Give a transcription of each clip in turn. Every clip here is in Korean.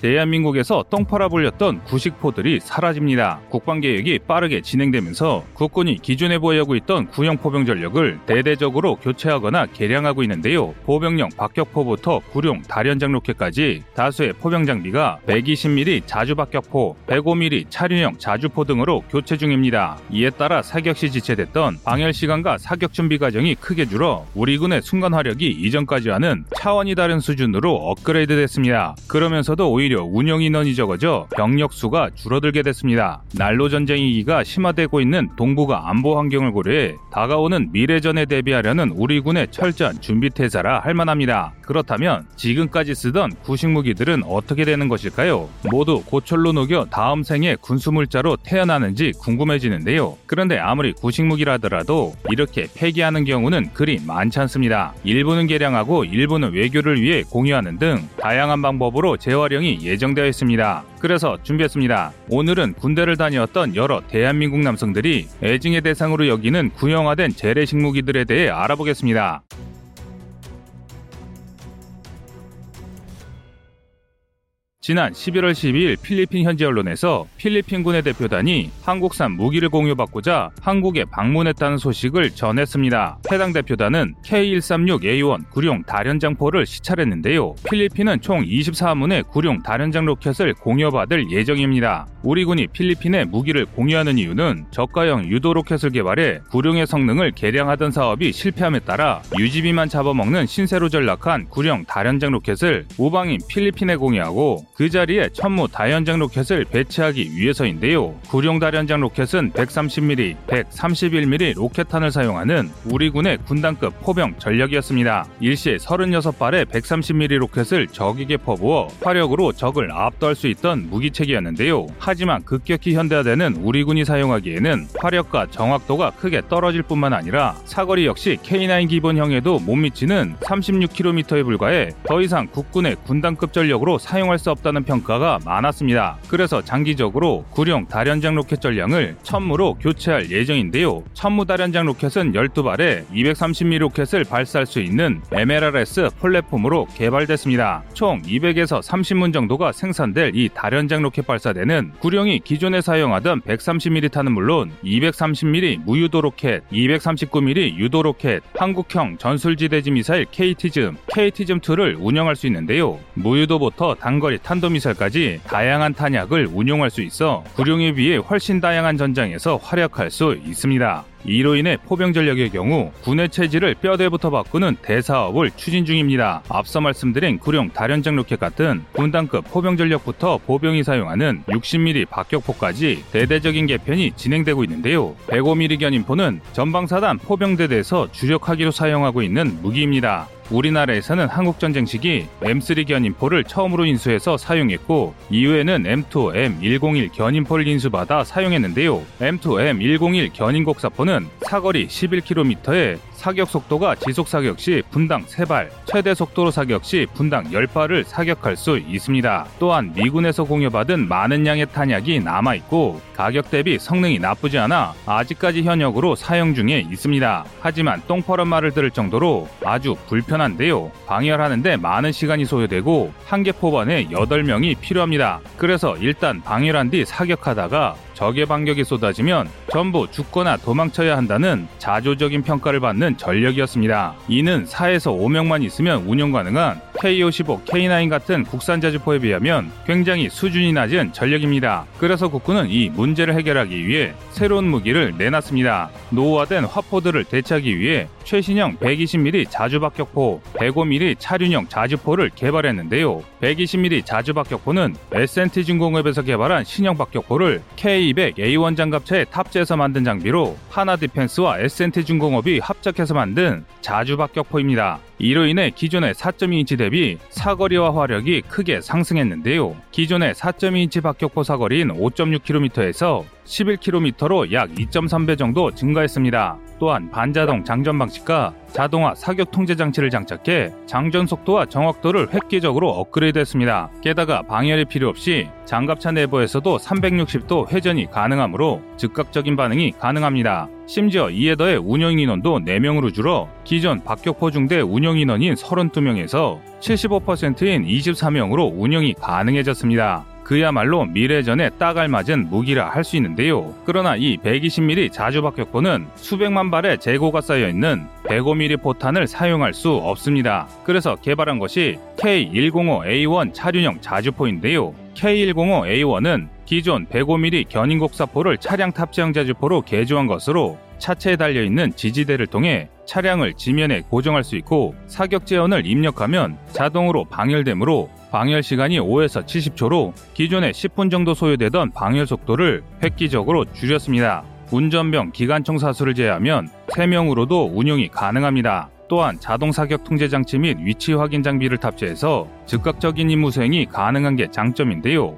대한민국에서 똥포라 불렸던 구식포들이 사라집니다. 국방개혁이 빠르게 진행되면서 국군이 기존에 보유하고 있던 구형 포병 전력을 대대적으로 교체하거나 개량하고 있는데요. 보병용 박격포부터 구룡 다련장 로켓까지 다수의 포병 장비가 120mm 자주 박격포, 105mm 차륜형 자주포 등으로 교체 중입니다. 이에 따라 사격 시 지체됐던 방열 시간과 사격 준비 과정이 크게 줄어 우리 군의 순간 화력이 이전까지와는 차원이 다른 수준으로 업그레이드 됐습니다. 그러면서도 오히려 운영 인원이 적어져 병력 수가 줄어들게 됐습니다. 날로 전쟁 위기가 심화되고 있는 동북아 안보 환경을 고려해 다가오는 미래전에 대비하려는 우리 군의 철저한 준비 태세라 할 만합니다. 그렇다면 지금까지 쓰던 구식 무기들은 어떻게 되는 것일까요? 모두 고철로 녹여 다음 생에 군수물자로 태어나는지 궁금해지는데요. 그런데 아무리 구식 무기라 하더라도 이렇게 폐기하는 경우는 그리 많지 않습니다. 일부는 개량하고 일부는 외교를 위해 공유하는 등 다양한 방법으로 재활용이 예정되어 있습니다. 그래서 준비했습니다. 오늘은 군대를 다녔던 여러 대한민국 남성들이 애증의 대상으로 여기는 구형화된 재래식 무기들에 대해 알아보겠습니다. 지난 11월 12일 필리핀 현지 언론에서 필리핀군의 대표단이 한국산 무기를 공여받고자 한국에 방문했다는 소식을 전했습니다. 해당 대표단은 K136A1 구룡 다연장포를 시찰했는데요. 필리핀은 총 24문의 구룡 다연장 로켓을 공여받을 예정입니다. 우리 군이 필리핀에 무기를 공여하는 이유는 저가형 유도 로켓을 개발해 구룡의 성능을 개량하던 사업이 실패함에 따라 유지비만 잡아먹는 신세로 전락한 구룡 다연장 로켓을 우방인 필리핀에 공여하고 그 자리에 천무 다연장 로켓을 배치하기 위해서인데요. 구룡 다연장 로켓은 130mm, 131mm 로켓탄을 사용하는 우리 군의 군단급 포병 전력이었습니다. 일시에 36발의 130mm 로켓을 적에게 퍼부어 화력으로 적을 압도할 수 있던 무기체계였는데요. 하지만 급격히 현대화되는 우리 군이 사용하기에는 화력과 정확도가 크게 떨어질 뿐만 아니라 사거리 역시 K9 기본형에도 못 미치는 36km에 불과해 더 이상 국군의 군단급 전력으로 사용할 수 없다. 없다는 평가가 많았습니다. 그래서 장기적으로 구룡 다연장 로켓 전량을 천무로 교체할 예정인데요. 천무 다연장 로켓은 12발의 230mm 로켓을 발사할 수 있는 MLRS 플랫폼으로 개발됐습니다. 총 200에서 30문 정도가 생산될 이 다연장 로켓 발사대는 구룡이 기존에 사용하던 130mm 탄은 물론 230mm 무유도 로켓, 239mm 유도 로켓, 한국형 전술지대지 미사일 KTSSM, KTSSM2를 운영할 수 있는데요. 무유도부터 단거리 탄 탄도미사일까지 다양한 탄약을 운용할 수 있어 구룡에 비해 훨씬 다양한 전장에서 활약할 수 있습니다. 이로 인해 포병 전력의 경우 군의 체질을 뼈대부터 바꾸는 대사업을 추진 중입니다. 앞서 말씀드린 구룡 다연장 로켓 같은 군단급 포병 전력부터 보병이 사용하는 60mm 박격포까지 대대적인 개편이 진행되고 있는데요. 105mm 견인포는 전방사단 포병대대에서 주력화기로 사용하고 있는 무기입니다. 우리나라에서는 한국전쟁 시기 M3 견인포를 처음으로 인수해서 사용했고 이후에는 M2, M101 견인포를 인수받아 사용했는데요. M2, M101 견인곡사포는 사거리 11km에 사격 속도가 지속 사격 시 분당 3발, 최대 속도로 사격 시 분당 10발을 사격할 수 있습니다. 또한 미군에서 공유받은 많은 양의 탄약이 남아 있고 가격 대비 성능이 나쁘지 않아 아직까지 현역으로 사용 중에 있습니다. 하지만 똥퍼런 말을 들을 정도로 아주 불편한데요. 방열하는데 많은 시간이 소요되고 한 개 포반에 8명이 필요합니다. 그래서 일단 방열한 뒤 사격하다가 적의 반격이 쏟아지면 전부 죽거나 도망쳐야 한다는 자조적인 평가를 받는 전력이었습니다. 이는 4에서 5명만 있으면 운영 가능한 K55, K9 같은 국산 자주포에 비하면 굉장히 수준이 낮은 전력입니다. 그래서 국군은 이 문제를 해결하기 위해 새로운 무기를 내놨습니다. 노후화된 화포들을 대체하기 위해 최신형 120mm 자주박격포, 105mm 차륜형 자주포를 개발했는데요. 120mm 자주박격포는 S&T 중공업에서 개발한 신형 박격포를 K200A1 장갑차에 탑재해서 만든 장비로 하나 디펜스와 S&T 중공업이 합작해서 만든 자주박격포입니다. 이로 인해 기존의 4.2인치 대비 사거리와 화력이 크게 상승했는데요. 기존의 4.2인치 박격포 사거리인 5.6km에서 11km로 약 2.3배 정도 증가했습니다. 또한 반자동 장전 방식과 자동화 사격 통제 장치를 장착해 장전 속도와 정확도를 획기적으로 업그레이드했습니다. 게다가 방열이 필요 없이 장갑차 내부에서도 360도 회전이 가능하므로 즉각적인 반응이 가능합니다. 심지어 이에 더해 운영 인원도 4명으로 줄어 기존 박격포 중대 운영 인원인 32명에서 75%인 24명으로 운영이 가능해졌습니다. 그야말로 미래전에 딱 알맞은 무기라 할 수 있는데요. 그러나 이 120mm 자주박격포는 수백만 발의 재고가 쌓여 있는 105mm 포탄을 사용할 수 없습니다. 그래서 개발한 것이 K105A1 차륜형 자주포인데요. K105A1은 기존 105mm 견인곡사포를 차량 탑재형 자주포로 개조한 것으로 차체에 달려 있는 지지대를 통해 차량을 지면에 고정할 수 있고 사격 제원을 입력하면 자동으로 방열되므로 방열 시간이 5에서 70초로 기존에 10분 정도 소요되던 방열 속도를 획기적으로 줄였습니다. 운전병 기관총 사수를 제외하면 3명으로도 운용이 가능합니다. 또한 자동 사격 통제 장치 및 위치 확인 장비를 탑재해서 즉각적인 임무 수행이 가능한 게 장점인데요.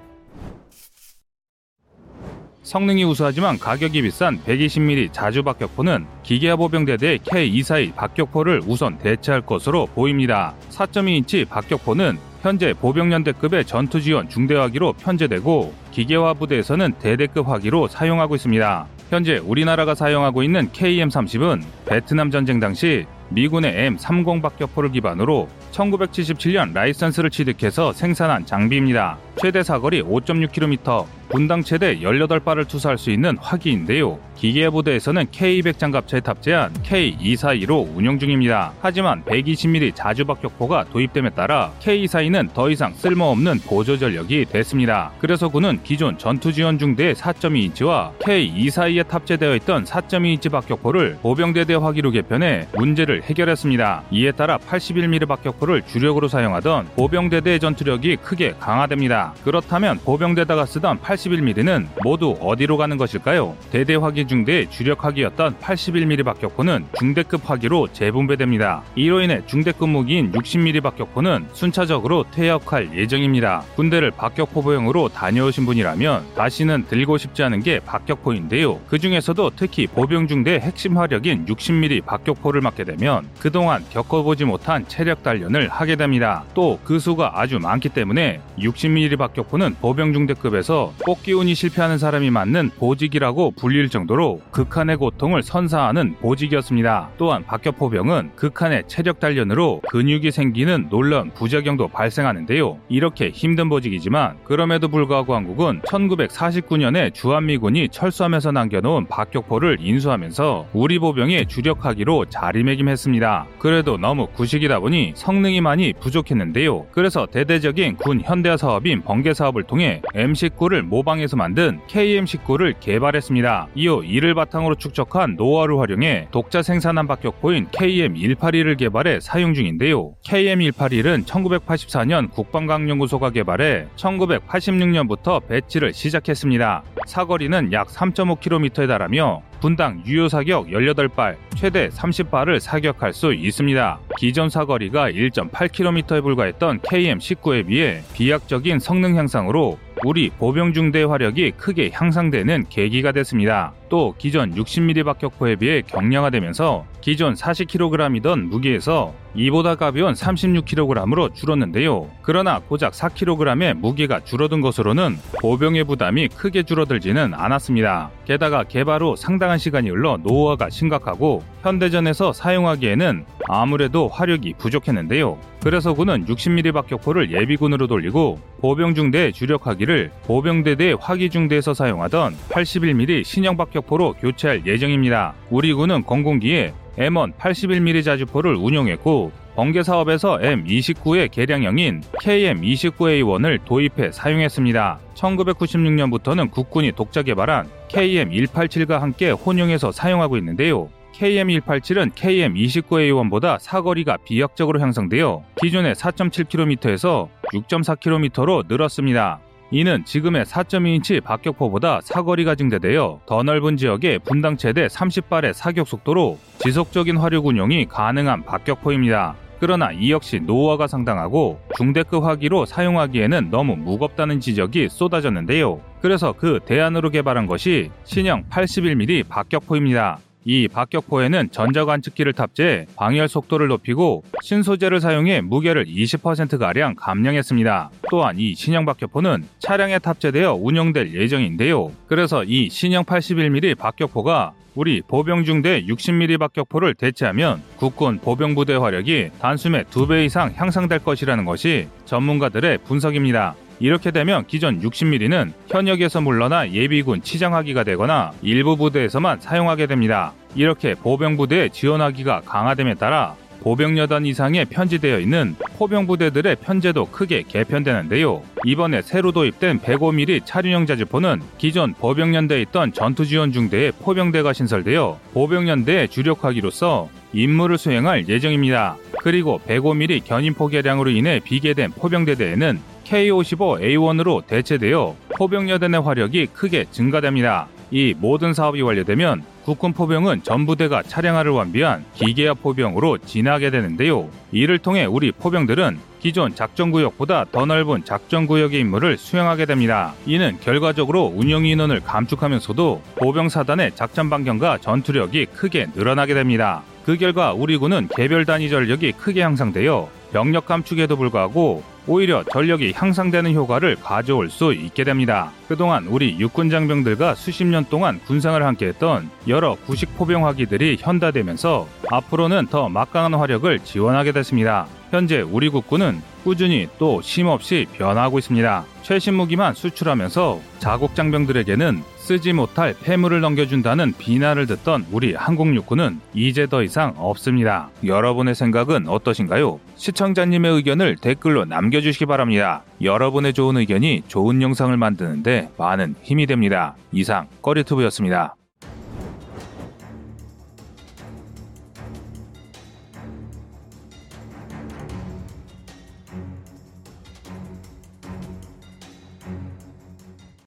성능이 우수하지만 가격이 비싼 120mm 자주 박격포는 기계화 보병대대 K242 박격포를 우선 대체할 것으로 보입니다. 4.2인치 박격포는 현재 보병연대급의 전투지원 중대화기로 편제되고 기계화 부대에서는 대대급 화기로 사용하고 있습니다. 현재 우리나라가 사용하고 있는 KM-30은 베트남 전쟁 당시 미군의 M30 박격포를 기반으로 1977년 라이선스를 취득해서 생산한 장비입니다. 최대 사거리 5.6km, 분당 최대 18발을 투사할 수 있는 화기인데요. 기계부대에서는 K200 장갑차에 탑재한 K242로 운영 중입니다. 하지만 120mm 자주박격포가 도입됨에 따라 K242는 더 이상 쓸모없는 보조 전력이 됐습니다. 그래서 군은 기존 전투지원 중대 4.2인치와 K242에 탑재되어 있던 4.2인치 박격포를 보병대대 화기로 개편해 문제를 해결했습니다. 이에 따라 81mm 박격포를 주력으로 사용하던 보병대대의 전투력이 크게 강화됩니다. 그렇다면 보병대다가 쓰던 81mm는 모두 어디로 가는 것일까요? 대대 화기 중대의 주력 화기였던 81mm 박격포는 중대급 화기로 재분배됩니다. 이로 인해 중대급 무기인 60mm 박격포는 순차적으로 퇴역할 예정입니다. 군대를 박격포보용으로 다녀오신 분이라면 다시는 들고 싶지 않은 게 박격포인데요. 그 중에서도 특히 보병 중대 핵심 화력인 60mm 박격포를 맞게 되면 그동안 겪어보지 못한 체력 단련을 하게 됩니다. 또 그 수가 아주 많기 때문에 60mm 박격포는 보병 중대급에서 뽑기운이 실패하는 사람이 맞는 보직이라고 불릴 정도로 극한의 고통을 선사하는 보직이었습니다. 또한 박격포병은 극한의 체력 단련으로 근육이 생기는 놀라운 부작용도 발생하는데요. 이렇게 힘든 보직이지만 그럼에도 불구하고 한국은 1949년에 주한미군이 철수하면서 남겨놓은 박격포를 인수하면서 우리 보병의 주력하기로 자리매김했습니다. 그래도 너무 구식이다 보니 성능이 많이 부족했는데요. 그래서 대대적인 군 현대화 사업인 번개 사업을 통해 M19를 모방해서 만든 KM19를 개발했습니다. 이후 이를 바탕으로 축적한 노하우를 활용해 독자 생산한 박격포인 KM181을 개발해 사용 중인데요. KM181은 1984년 국방과학연구소가 개발해 1986년부터 배치를 시작했습니다. 사거리는 약 3.5km에 달하며 분당 유효 사격 18발, 최대 30발을 사격할 수 있습니다. 기존 사거리가 1.8km에 불과했던 KM19에 비해 비약적인 성능 향상으로 우리 보병중대 화력이 크게 향상되는 계기가 됐습니다. 또 기존 60mm 박격포에 비해 경량화되면서 기존 40kg이던 무게에서 이보다 가벼운 36kg으로 줄었는데요. 그러나 고작 4kg의 무게가 줄어든 것으로는 보병의 부담이 크게 줄어들지는 않았습니다. 게다가 개발 후 상당한 시간이 흘러 노후화가 심각하고 현대전에서 사용하기에는 아무래도 화력이 부족했는데요. 그래서 군은 60mm 박격포를 예비군으로 돌리고 보병 중대 주력화기를 보병대대 화기 중대에서 사용하던 81mm 신형 박격 포로 교체할 예정입니다. 우리 군은 공군기에 M1 81mm 자주포를 운용했고 번개 사업에서 M29의 개량형인 KM29A1을 도입해 사용했습니다. 1996년부터는 국군이 독자 개발한 KM187과 함께 혼용해서 사용하고 있는데요. KM187은 KM29A1보다 사거리가 비약적으로 향상되어 기존의 4.7km에서 6.4km로 늘었습니다. 이는 지금의 4.2인치 박격포보다 사거리가 증대되어 더 넓은 지역의 분당 최대 30발의 사격 속도로 지속적인 화력 운용이 가능한 박격포입니다. 그러나 이 역시 노후화가 상당하고 중대급 화기로 사용하기에는 너무 무겁다는 지적이 쏟아졌는데요. 그래서 그 대안으로 개발한 것이 신형 81mm 박격포입니다. 이 박격포에는 전자관측기를 탑재해 방열 속도를 높이고 신소재를 사용해 무게를 20%가량 감량했습니다. 또한 이 신형 박격포는 차량에 탑재되어 운영될 예정인데요. 그래서 이 신형 81mm 박격포가 우리 보병중대 60mm 박격포를 대체하면 국군 보병부대 화력이 단숨에 2배 이상 향상될 것이라는 것이 전문가들의 분석입니다. 이렇게 되면 기존 60mm는 현역에서 물러나 예비군 치장하기가 되거나 일부 부대에서만 사용하게 됩니다. 이렇게 보병 부대에 지원하기가 강화됨에 따라 보병 여단 이상에 편지되어 있는 포병 부대들의 편제도 크게 개편되는데요. 이번에 새로 도입된 105mm 차륜형 자주포는 기존 보병연대에 있던 전투지원중대에 포병대가 신설되어 보병연대에 주력하기로서 임무를 수행할 예정입니다. 그리고 105mm 견인포 개량으로 인해 비게 된 포병대대에는 K55A1으로 대체되어 포병여단 내 화력이 크게 증가됩니다. 이 모든 사업이 완료되면 국군 포병은 전부대가 차량화를 완비한 기계화 포병으로 진화하게 되는데요. 이를 통해 우리 포병들은 기존 작전구역보다 더 넓은 작전구역의 임무를 수행하게 됩니다. 이는 결과적으로 운영 인원을 감축하면서도 포병 사단의 작전 반경과 전투력이 크게 늘어나게 됩니다. 그 결과 우리 군은 개별 단위 전력이 크게 향상되어 병력 감축에도 불구하고 오히려 전력이 향상되는 효과를 가져올 수 있게 됩니다. 그동안 우리 육군 장병들과 수십 년 동안 군상을 함께했던 여러 구식 포병화기들이 현다되면서 앞으로는 더 막강한 화력을 지원하게 됐습니다. 현재 우리 국군은 꾸준히 또 쉼없이 변화하고 있습니다. 최신 무기만 수출하면서 자국 장병들에게는 쓰지 못할 폐물을 넘겨준다는 비난을 듣던 우리 한국 육군은 이제 더 이상 없습니다. 여러분의 생각은 어떠신가요? 시청자님의 의견을 댓글로 남겨주시기 바랍니다. 여러분의 좋은 의견이 좋은 영상을 만드는데 많은 힘이 됩니다. 이상 꺼리투브였습니다.